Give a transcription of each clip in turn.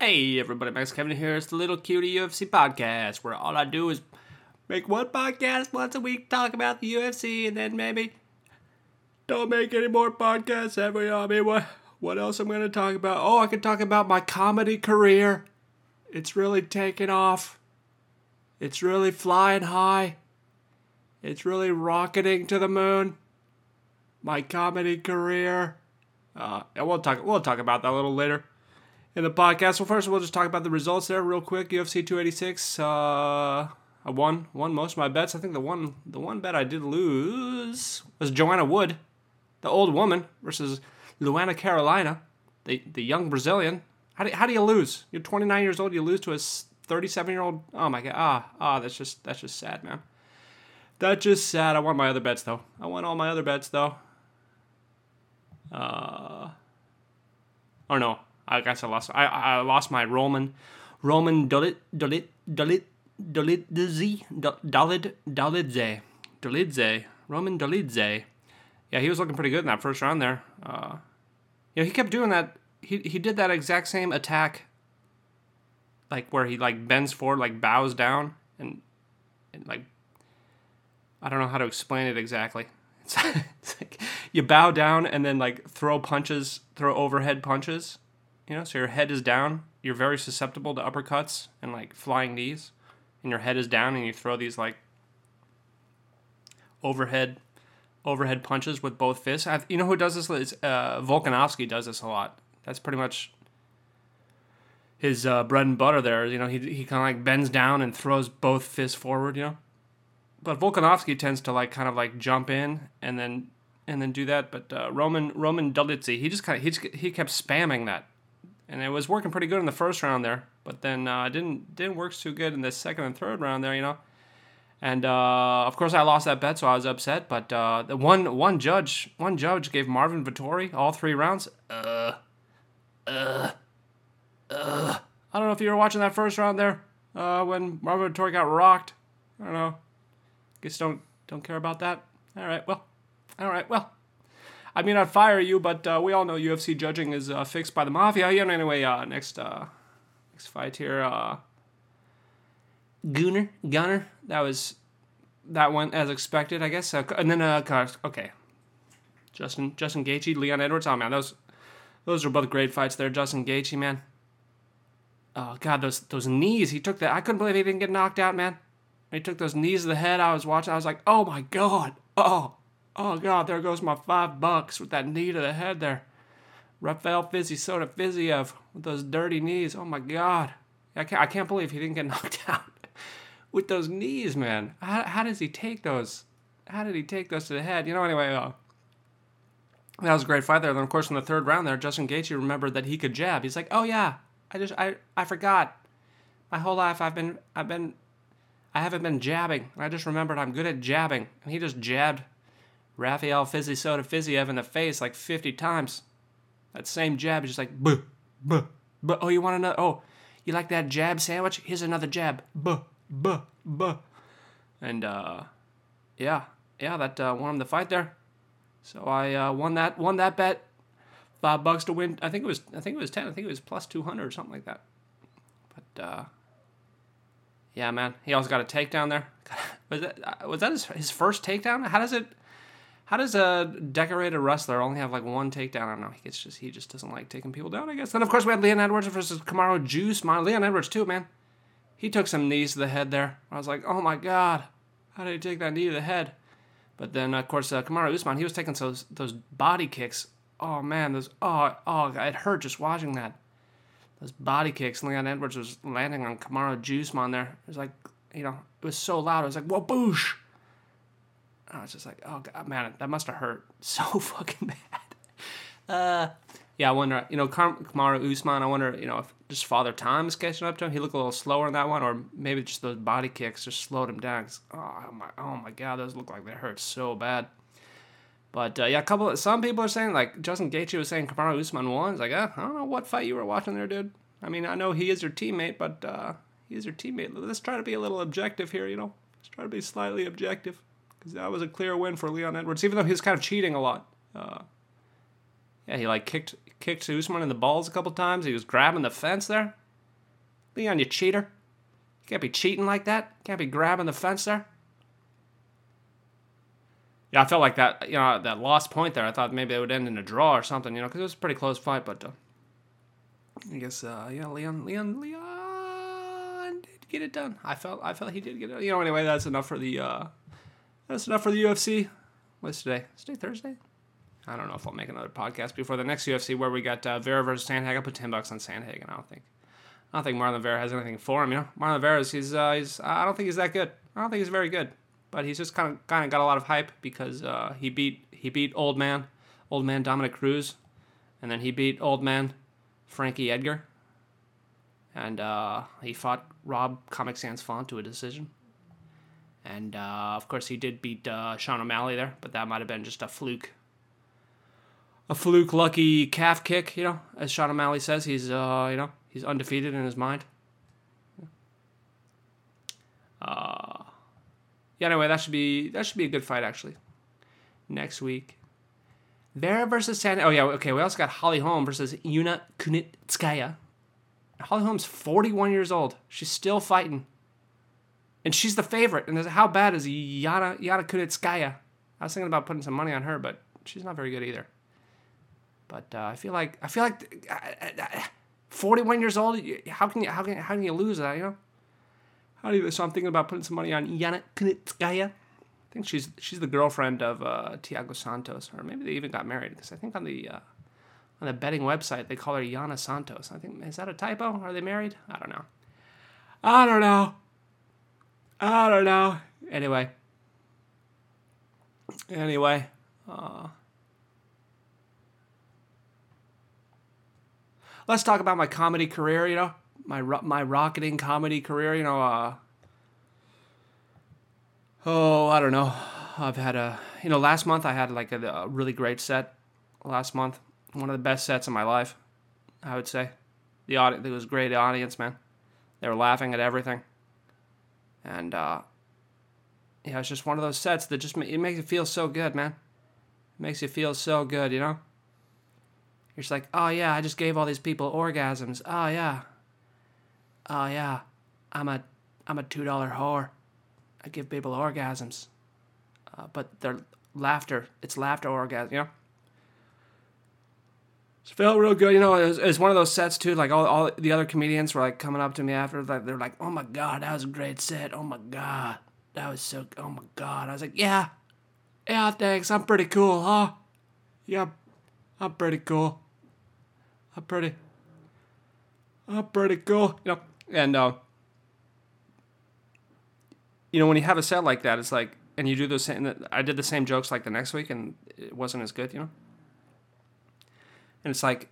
Hey everybody, Max Kevin here. It's the Little Cutie UFC podcast where all I do is make one podcast once a week, talk about the UFC, and then maybe don't make any more podcasts ever. I mean, what what else I'm gonna talk about? Oh, I could talk about my comedy career. It's really taking off. It's really flying high. It's really rocketing to the moon. My comedy career. Uh, and we'll talk. We'll talk about that a little later in the podcast. Well, first we'll just talk about the results there real quick. UFC 286. Uh, I won won most of my bets. I think the one the one bet I did lose was Joanna Wood, the old woman versus Luana Carolina, the the young Brazilian. How do, how do you lose? You're 29 years old. You lose to a 37 year old. Oh my god. Ah ah. That's just that's just sad, man. That's just sad. I won my other bets though. I won all my other bets though. Uh. Oh no. I guess I lost. I I lost my Roman, Roman Dalit Dalit Dalit Dalidze Dalid Dalidze Dalidze Roman Dalidze. Yeah, he was looking pretty good in that first round there. Uh, you know, he kept doing that. He he did that exact same attack. Like where he like bends forward, like bows down, and and like I don't know how to explain it exactly. It's, it's like you bow down and then like throw punches, throw overhead punches you know, so your head is down. You're very susceptible to uppercuts and like flying knees, and your head is down, and you throw these like overhead overhead punches with both fists. I've, you know who does this? Is, uh, Volkanovski does this a lot. That's pretty much his uh, bread and butter. There, you know, he he kind of like bends down and throws both fists forward. You know, but Volkanovski tends to like kind of like jump in and then and then do that. But uh, Roman Roman Dolidze, he just kind of he just, he kept spamming that and it was working pretty good in the first round there, but then uh, didn't didn't work too good in the second and third round there, you know. And uh, of course, I lost that bet, so I was upset. But uh, the one one judge one judge gave Marvin Vettori all three rounds. Uh, uh, uh. I don't know if you were watching that first round there uh, when Marvin Vettori got rocked. I don't know. Guess don't don't care about that. All right, well, all right, well. I mean, I'd fire you, but uh, we all know UFC judging is uh, fixed by the mafia. Anyway, uh, next uh, next fight here, uh, Gunner. Gunnar. That was that went as expected, I guess. Uh, and then uh, okay, Justin Justin Gaethje, Leon Edwards. Oh man, those those are both great fights there. Justin Gaethje, man. Oh god, those those knees. He took that. I couldn't believe he didn't get knocked out, man. He took those knees to the head. I was watching. I was like, oh my god. Oh, Oh God, there goes my five bucks with that knee to the head there. Rafael Fizzy Soda Fiziev with those dirty knees. Oh my God. I can't, I can't believe he didn't get knocked out with those knees, man. How, how does he take those? How did he take those to the head? You know, anyway, uh, that was a great fight there. Then, of course, in the third round there, Justin Gaethje remembered that he could jab. He's like, oh yeah, I just, I, I forgot. My whole life I've been, I've been, I haven't been jabbing. I just remembered I'm good at jabbing. And he just jabbed Rafael Fizzy Soda Fiziev in the face like 50 times. That same jab is just like, buh, buh, buh. Oh, you want another? Oh, you like that jab sandwich? Here's another jab. Buh, buh, buh. And, uh, yeah, yeah, that uh, won him the fight there. So I uh, won that won that bet. Five bucks to win. I think it was I think it was ten. I think it was plus two hundred or something like that. But uh, yeah, man, he also got a takedown there. was that uh, was that his, his first takedown? How does it? How does a decorated wrestler only have like one takedown? I don't know. He gets just he just doesn't like taking people down, I guess. Then of course we had Leon Edwards versus Kamaru Juice. My Leon Edwards too, man. He took some knees to the head there. I was like, oh my god, how did he take that knee to the head? But then of course uh, Kamaru Usman, he was taking those those body kicks. Oh man, those oh oh it hurt just watching that. Those body kicks. Leon Edwards was landing on Kamaru man. there. It was like you know it was so loud. It was like whoa boosh. I was just like, oh god, man, that must have hurt so fucking bad. Uh, yeah, I wonder, you know, Kamaru Usman. I wonder, you know, if just Father Time is catching up to him. He looked a little slower in that one, or maybe just those body kicks just slowed him down. Oh my, oh my god, those look like they hurt so bad. But uh, yeah, a couple. Some people are saying like Justin Gaethje was saying Kamaru Usman won. It's like, uh, I don't know what fight you were watching there, dude. I mean, I know he is your teammate, but uh, he is your teammate. Let's try to be a little objective here, you know. Let's try to be slightly objective because that was a clear win for Leon Edwards, even though he was kind of cheating a lot. Uh, yeah, he like kicked kicked Usman in the balls a couple times. He was grabbing the fence there. Leon, you cheater. You can't be cheating like that. Can't be grabbing the fence there. Yeah, I felt like that, you know, that lost point there. I thought maybe it would end in a draw or something, you know, because it was a pretty close fight. But uh, I guess, uh, yeah, Leon, Leon, Leon did get it done. I felt, I felt he did get it. You know, anyway, that's enough for the, uh, that's enough for the UFC. What's today? Is today Thursday? I don't know if I'll make another podcast before the next UFC where we got uh, Vera versus Sandhagen. I put ten bucks on Sandhagen. I don't think, I don't think Marlon Vera has anything for him. You know, Marlon Vera is he's, uh, he's I don't think he's that good. I don't think he's very good but he's just kind of kind of got a lot of hype because uh, he beat he beat old man, old man Dominick Cruz, and then he beat old man Frankie Edgar, and uh, he fought Rob Comic Sans Font to a decision. And uh, of course, he did beat uh, Sean O'Malley there, but that might have been just a fluke. A fluke, lucky calf kick, you know, as Sean O'Malley says. He's, uh, you know, he's undefeated in his mind. Uh, yeah, anyway, that should be that should be a good fight actually. Next week. Vera versus San. Oh yeah, okay. We also got Holly Holm versus Yana Kunitskaya. Holly Holm's 41 years old. She's still fighting, and she's the favorite. And how bad is Yana Yana Kunitskaya? I was thinking about putting some money on her, but she's not very good either. But uh, I feel like I feel like uh, uh, 41 years old. How can you how can how can you lose that? You know. How do you, so I'm thinking about putting some money on Yana Kunitskaya. I think she's she's the girlfriend of uh, Thiago Santos, or maybe they even got married. Because I think on the uh, on the betting website they call her Yana Santos. I think is that a typo? Are they married? I don't know. I don't know. I don't know. Anyway. Anyway. Uh, let's talk about my comedy career. You know, my my rocketing comedy career. You know, uh, oh, I don't know. I've had a you know last month I had like a, a, really great set. Last month, one of the best sets of my life, I would say. The audience, it was great audience, man. They were laughing at everything, and uh, yeah, it's just one of those sets that just it makes you feel so good, man. It makes you feel so good, you know. You're just like, oh yeah, I just gave all these people orgasms. Oh yeah, oh yeah, I'm a I'm a two dollar whore. I give people orgasms, uh, but they're laughter. It's laughter orgasm, you know. It felt real good, you know. It was, it was, one of those sets too. Like all, all the other comedians were like coming up to me after, like they're like, "Oh my god, that was a great set. Oh my god, that was so. Oh my god." I was like, "Yeah, yeah, thanks. I'm pretty cool, huh? Yeah, I'm pretty cool. I'm pretty. I'm pretty cool, you know." And uh, you know, when you have a set like that, it's like, and you do those same. I did the same jokes like the next week, and it wasn't as good, you know. And it's like,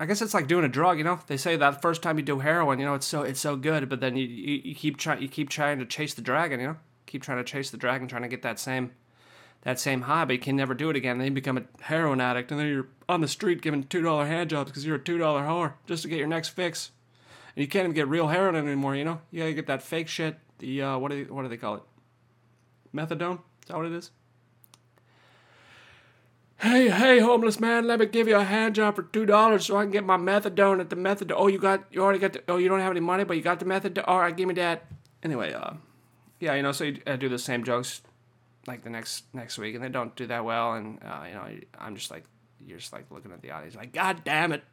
I guess it's like doing a drug, you know. They say that first time you do heroin, you know, it's so it's so good, but then you you, you keep trying you keep trying to chase the dragon, you know, keep trying to chase the dragon, trying to get that same that same high, but you can never do it again. Then you become a heroin addict, and then you're on the street giving two dollar hand jobs because you're a two dollar whore just to get your next fix. And you can't even get real heroin anymore, you know. You gotta get that fake shit the uh, what do they, what do they call it? Methadone? Is that what it is? Hey, hey, homeless man, let me give you a hand job for two dollars so I can get my methadone at the methadone. Oh, you got, you already got the. Oh, you don't have any money, but you got the methadone. All right, give me that. Anyway, uh, yeah, you know, so you, I do the same jokes like the next next week, and they don't do that well, and uh, you know, I'm just like, you're just like looking at the audience, like, God damn it,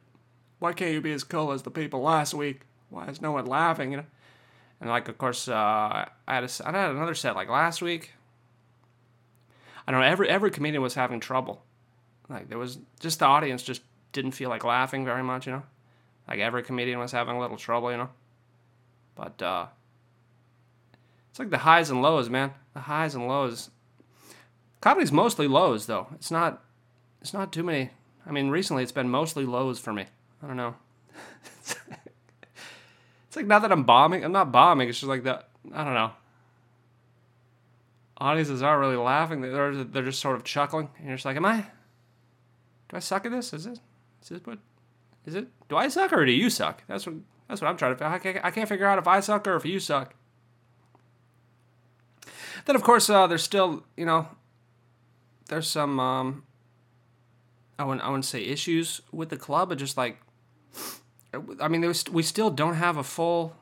why can't you be as cool as the people last week? Why is no one laughing? You know. And like, of course, uh, I had a, I had another set like last week. I don't know. Every every comedian was having trouble. Like there was just the audience just didn't feel like laughing very much. You know, like every comedian was having a little trouble. You know, but uh, it's like the highs and lows, man. The highs and lows. Comedy's mostly lows, though. It's not. It's not too many. I mean, recently it's been mostly lows for me. I don't know. It's like not that I'm bombing. I'm not bombing. It's just like that. I don't know. Audiences aren't really laughing. They're they're just sort of chuckling. And you're just like, am I? I suck at this? Is it? Is this what? Is it? Do I suck or do you suck? That's what. That's what I'm trying to. I can't, I can't figure out if I suck or if you suck. Then of course uh, there's still you know. There's some um. I wouldn't I wouldn't say issues with the club, but just like I mean, was, we still don't have a full,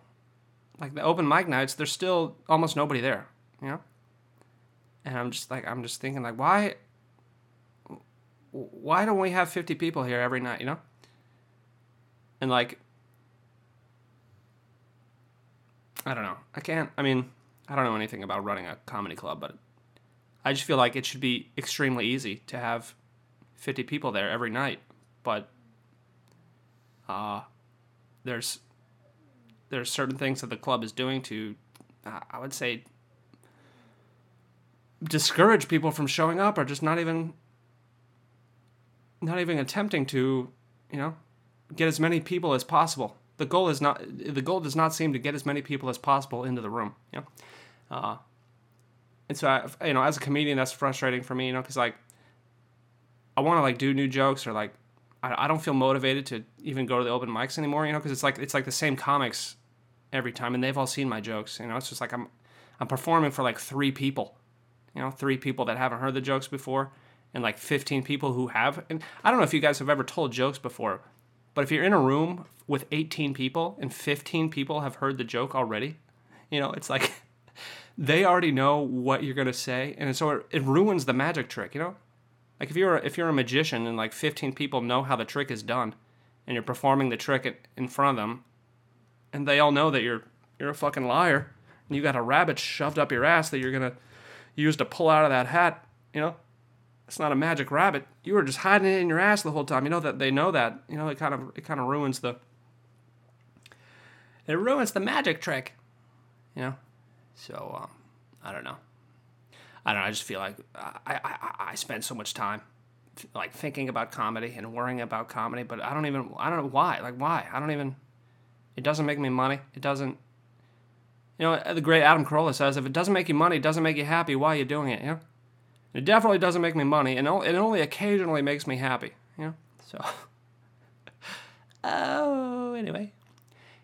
like the open mic nights. There's still almost nobody there, you know. And I'm just like, I'm just thinking like, why, why don't we have 50 people here every night, you know? And like, I don't know. I can't. I mean, I don't know anything about running a comedy club, but I just feel like it should be extremely easy to have 50 people there every night. But uh, there's there's certain things that the club is doing to, uh, I would say, discourage people from showing up or just not even not even attempting to, you know, get as many people as possible. The goal is not the goal does not seem to get as many people as possible into the room. You know, uh, and so I, you know, as a comedian, that's frustrating for me. You know, because like I want to like do new jokes or like I, I don't feel motivated to even go to the open mics anymore. You know, because it's like it's like the same comics every time, and they've all seen my jokes. You know, it's just like I'm I'm performing for like three people. You know, three people that haven't heard the jokes before, and like 15 people who have. And I don't know if you guys have ever told jokes before, but if you're in a room with 18 people and 15 people have heard the joke already, you know, it's like they already know what you're gonna say, and so it, it ruins the magic trick. You know, like if you're if you're a magician and like 15 people know how the trick is done, and you're performing the trick in front of them, and they all know that you're you're a fucking liar, and you got a rabbit shoved up your ass that you're gonna use to pull out of that hat. You know, it's not a magic rabbit. You were just hiding it in your ass the whole time. You know that they know that. You know it kind of it kind of ruins the it ruins the magic trick. You know, so um, I don't know. I don't know. I just feel like I, I, I spend so much time like thinking about comedy and worrying about comedy, but I don't even I don't know why. Like why? I don't even. It doesn't make me money. It doesn't. You know, the great Adam Carolla says, if it doesn't make you money, it doesn't make you happy. Why are you doing it? You know, it definitely doesn't make me money, and it only occasionally makes me happy. You know, so. oh, anyway,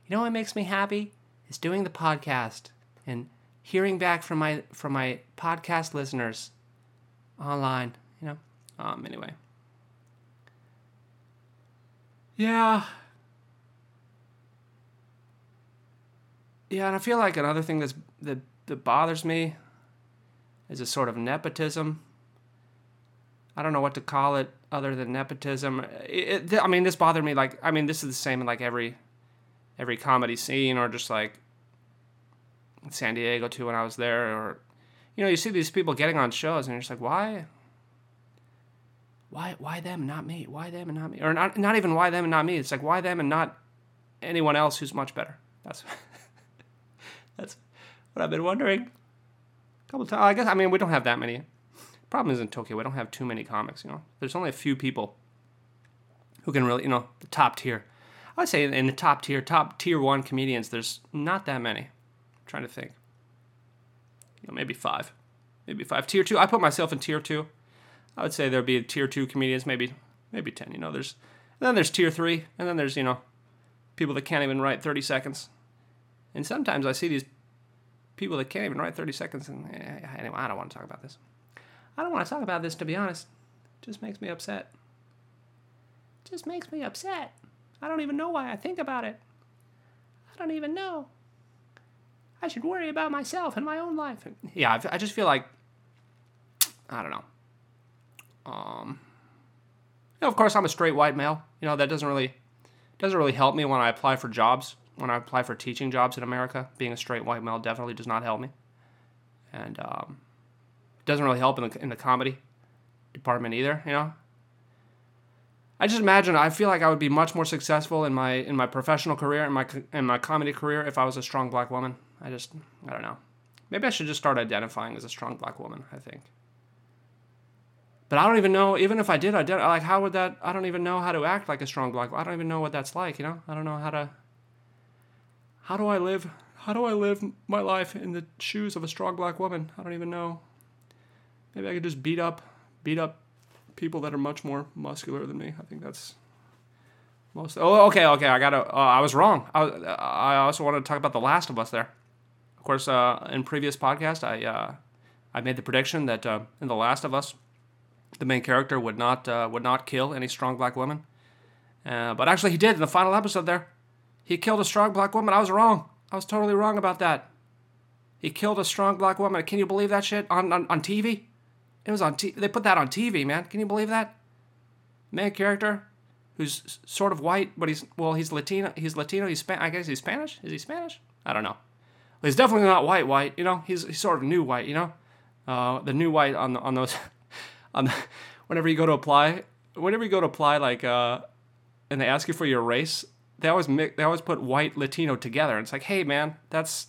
you know what makes me happy is doing the podcast and hearing back from my from my podcast listeners online, you know. Um anyway. Yeah. Yeah, and I feel like another thing that's that, that bothers me is a sort of nepotism. I don't know what to call it other than nepotism. It, it, I mean, this bothered me. Like, I mean, this is the same in like every every comedy scene, or just like San Diego too when I was there, or you know, you see these people getting on shows and you're just like, why? Why why them, not me? Why them and not me? Or not not even why them and not me. It's like why them and not anyone else who's much better. That's that's what I've been wondering. Couple times. I guess I mean we don't have that many. Problem is in Tokyo we don't have too many comics. You know, there's only a few people who can really you know the top tier. I would say in the top tier, top tier one comedians, there's not that many I'm trying to think. You know, maybe five. Maybe five. Tier two. I put myself in tier two. I would say there'd be tier two comedians, maybe maybe ten. You know, there's then there's tier three, and then there's you know people that can't even write thirty seconds. And sometimes I see these people that can't even write thirty seconds. And eh, anyway, I don't want to talk about this. I don't want to talk about this to be honest. It just makes me upset. It just makes me upset. I don't even know why I think about it. I don't even know. I should worry about myself and my own life. Yeah, I just feel like I don't know. Um, you know, of course, I'm a straight white male. You know, that doesn't really doesn't really help me when I apply for jobs. When I apply for teaching jobs in America, being a straight white male definitely does not help me, and um, doesn't really help in the in the comedy department either. You know, I just imagine I feel like I would be much more successful in my in my professional career in my in my comedy career if I was a strong black woman. I just I don't know. Maybe I should just start identifying as a strong black woman, I think. But I don't even know even if I did identify like how would that I don't even know how to act like a strong black I don't even know what that's like, you know? I don't know how to how do I live how do I live my life in the shoes of a strong black woman? I don't even know. Maybe I could just beat up beat up people that are much more muscular than me. I think that's most. Oh, okay, okay. I gotta. Uh, I was wrong. I, I also wanted to talk about the Last of Us there. Of course, uh, in previous podcast, I uh, I made the prediction that uh, in the Last of Us, the main character would not uh, would not kill any strong black woman. Uh, but actually, he did in the final episode there. He killed a strong black woman. I was wrong. I was totally wrong about that. He killed a strong black woman. Can you believe that shit on on, on TV? It was on T- they put that on TV, man. Can you believe that? Main character who's sort of white, but he's well, he's Latino. He's Latino. He's Span- I guess he's Spanish. Is he Spanish? I don't know. Well, he's definitely not white. White, you know. He's, he's sort of new white, you know. Uh, the new white on on those on the, whenever you go to apply, whenever you go to apply, like uh, and they ask you for your race, they always they always put white Latino together. And it's like, hey man, that's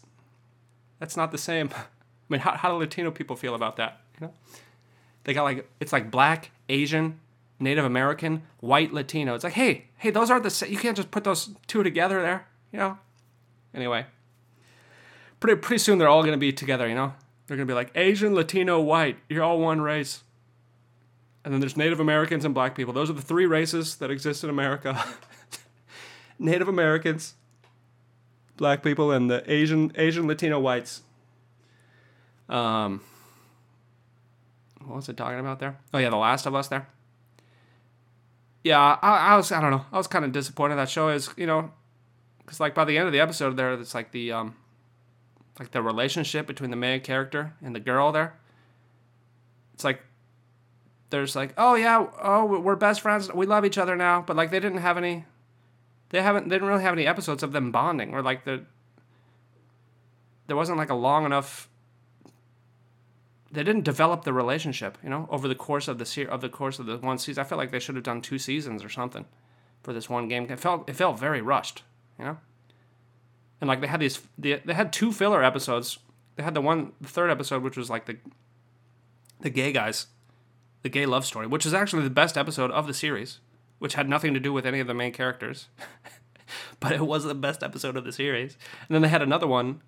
that's not the same. I mean, how, how do Latino people feel about that? You know, they got like it's like black, Asian, Native American, white, Latino. It's like, hey, hey, those aren't the same. You can't just put those two together there. You know. Anyway, pretty pretty soon they're all gonna be together. You know, they're gonna be like Asian, Latino, white. You're all one race. And then there's Native Americans and black people. Those are the three races that exist in America. Native Americans, black people, and the Asian Asian Latino whites. Um, what was it talking about there? Oh yeah, The Last of Us there. Yeah, I, I was I don't know I was kind of disappointed. That show is you know, because like by the end of the episode there, it's like the um, like the relationship between the main character and the girl there. It's like there's like oh yeah oh we're best friends we love each other now but like they didn't have any they haven't they didn't really have any episodes of them bonding or like the there wasn't like a long enough they didn't develop the relationship you know over the course of the se- of the course of the one season. I felt like they should have done two seasons or something for this one game. It felt it felt very rushed you know? And like they had these they, they had two filler episodes. They had the one the third episode which was like the the gay guys the gay love story, which is actually the best episode of the series, which had nothing to do with any of the main characters, but it was the best episode of the series. And then they had another one,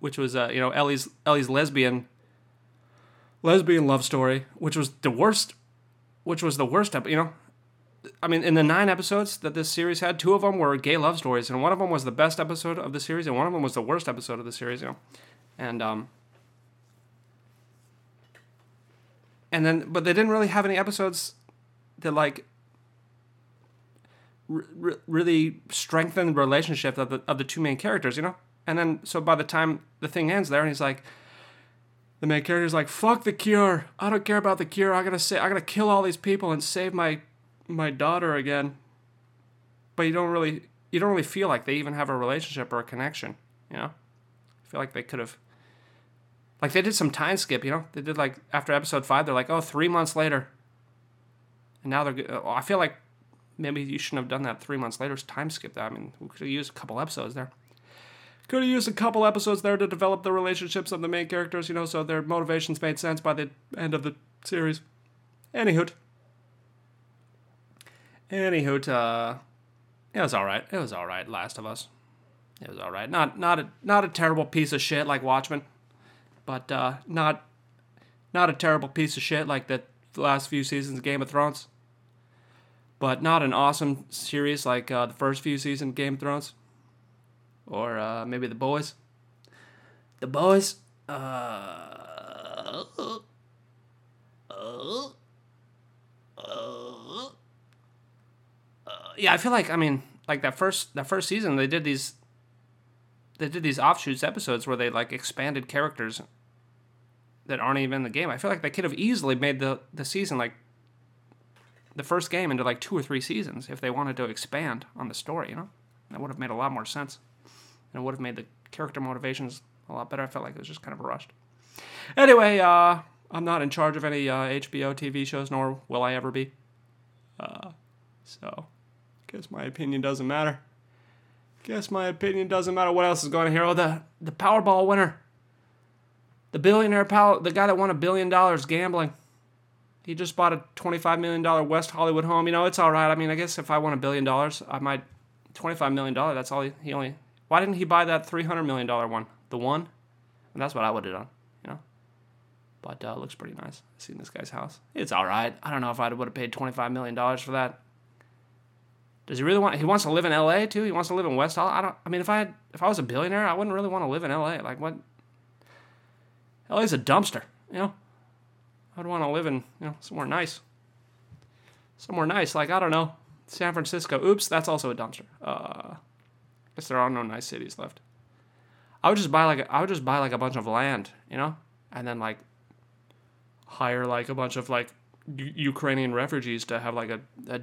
which was uh, you know Ellie's Ellie's lesbian lesbian love story, which was the worst, which was the worst. Episode, you know, I mean, in the nine episodes that this series had, two of them were gay love stories, and one of them was the best episode of the series, and one of them was the worst episode of the series. You know, and um, and then but they didn't really have any episodes that like really strengthen the relationship of the of the two main characters, you know. And then so by the time the thing ends there, and he's like, the main character's like, "Fuck the cure! I don't care about the cure. I gotta say, I gotta kill all these people and save my my daughter again." But you don't really you don't really feel like they even have a relationship or a connection, you know. I feel like they could have like they did some time skip, you know. They did like after episode five, they're like, oh, three months later, and now they're. I feel like maybe you shouldn't have done that three months later. Time skip that. I mean, we could have used a couple episodes there. Could have used a couple episodes there to develop the relationships of the main characters, you know, so their motivations made sense by the end of the series. Anywho. Anywho, uh, it was all right. It was all right. Last of Us. It was all right. Not not a not a terrible piece of shit like Watchmen but uh, not not a terrible piece of shit like the last few seasons of Game of Thrones. But not an awesome series like uh, the first few seasons of Game of Thrones, or uh, maybe The Boys. The Boys. Uh, yeah, I feel like I mean like that first that first season they did these they did these offshoots episodes where they like expanded characters that aren't even in the game. I feel like they could have easily made the, the season like the first game into like two or three seasons if they wanted to expand on the story, you know? That would have made a lot more sense. And it would have made the character motivations a lot better. I felt like it was just kind of rushed. Anyway, uh, I'm not in charge of any uh, HBO TV shows, nor will I ever be. Uh, so, guess my opinion doesn't matter. Guess my opinion doesn't matter. What else is going on here? Oh, the, the Powerball winner the billionaire pal, the guy that won a billion dollars gambling. He just bought a $25 million West Hollywood home. You know, it's all right. I mean, I guess if I won a billion dollars, I might, $25 million, that's all he, he only, why didn't he buy that $300 million one? The one? And that's what I would have done, you know? But uh, looks pretty nice. I've seen this guy's house. It's all right. I don't know if I would have paid $25 million for that. Does he really want? He wants to live in L.A. too. He wants to live in West Hollywood. I don't. I mean, if I had, if I was a billionaire, I wouldn't really want to live in L.A. Like what? LA's a dumpster, you know. I'd want to live in, you know, somewhere nice. Somewhere nice, like I don't know, San Francisco. Oops, that's also a dumpster. Uh, guess there are no nice cities left. I would just buy like a, I would just buy like a bunch of land, you know, and then like hire like a bunch of like U- Ukrainian refugees to have like a, a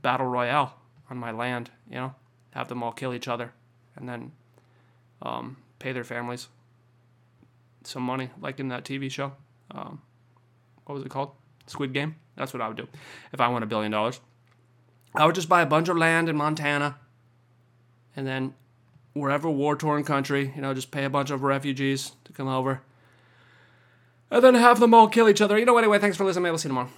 battle royale on my land, you know, have them all kill each other, and then um, pay their families some money, like in that TV show. Um, what was it called? Squid Game. That's what I would do if I won a billion dollars. I would just buy a bunch of land in Montana, and then wherever war torn country, you know, just pay a bunch of refugees to come over, and then have them all kill each other. You know, anyway, thanks for listening. Maybe we'll see you tomorrow.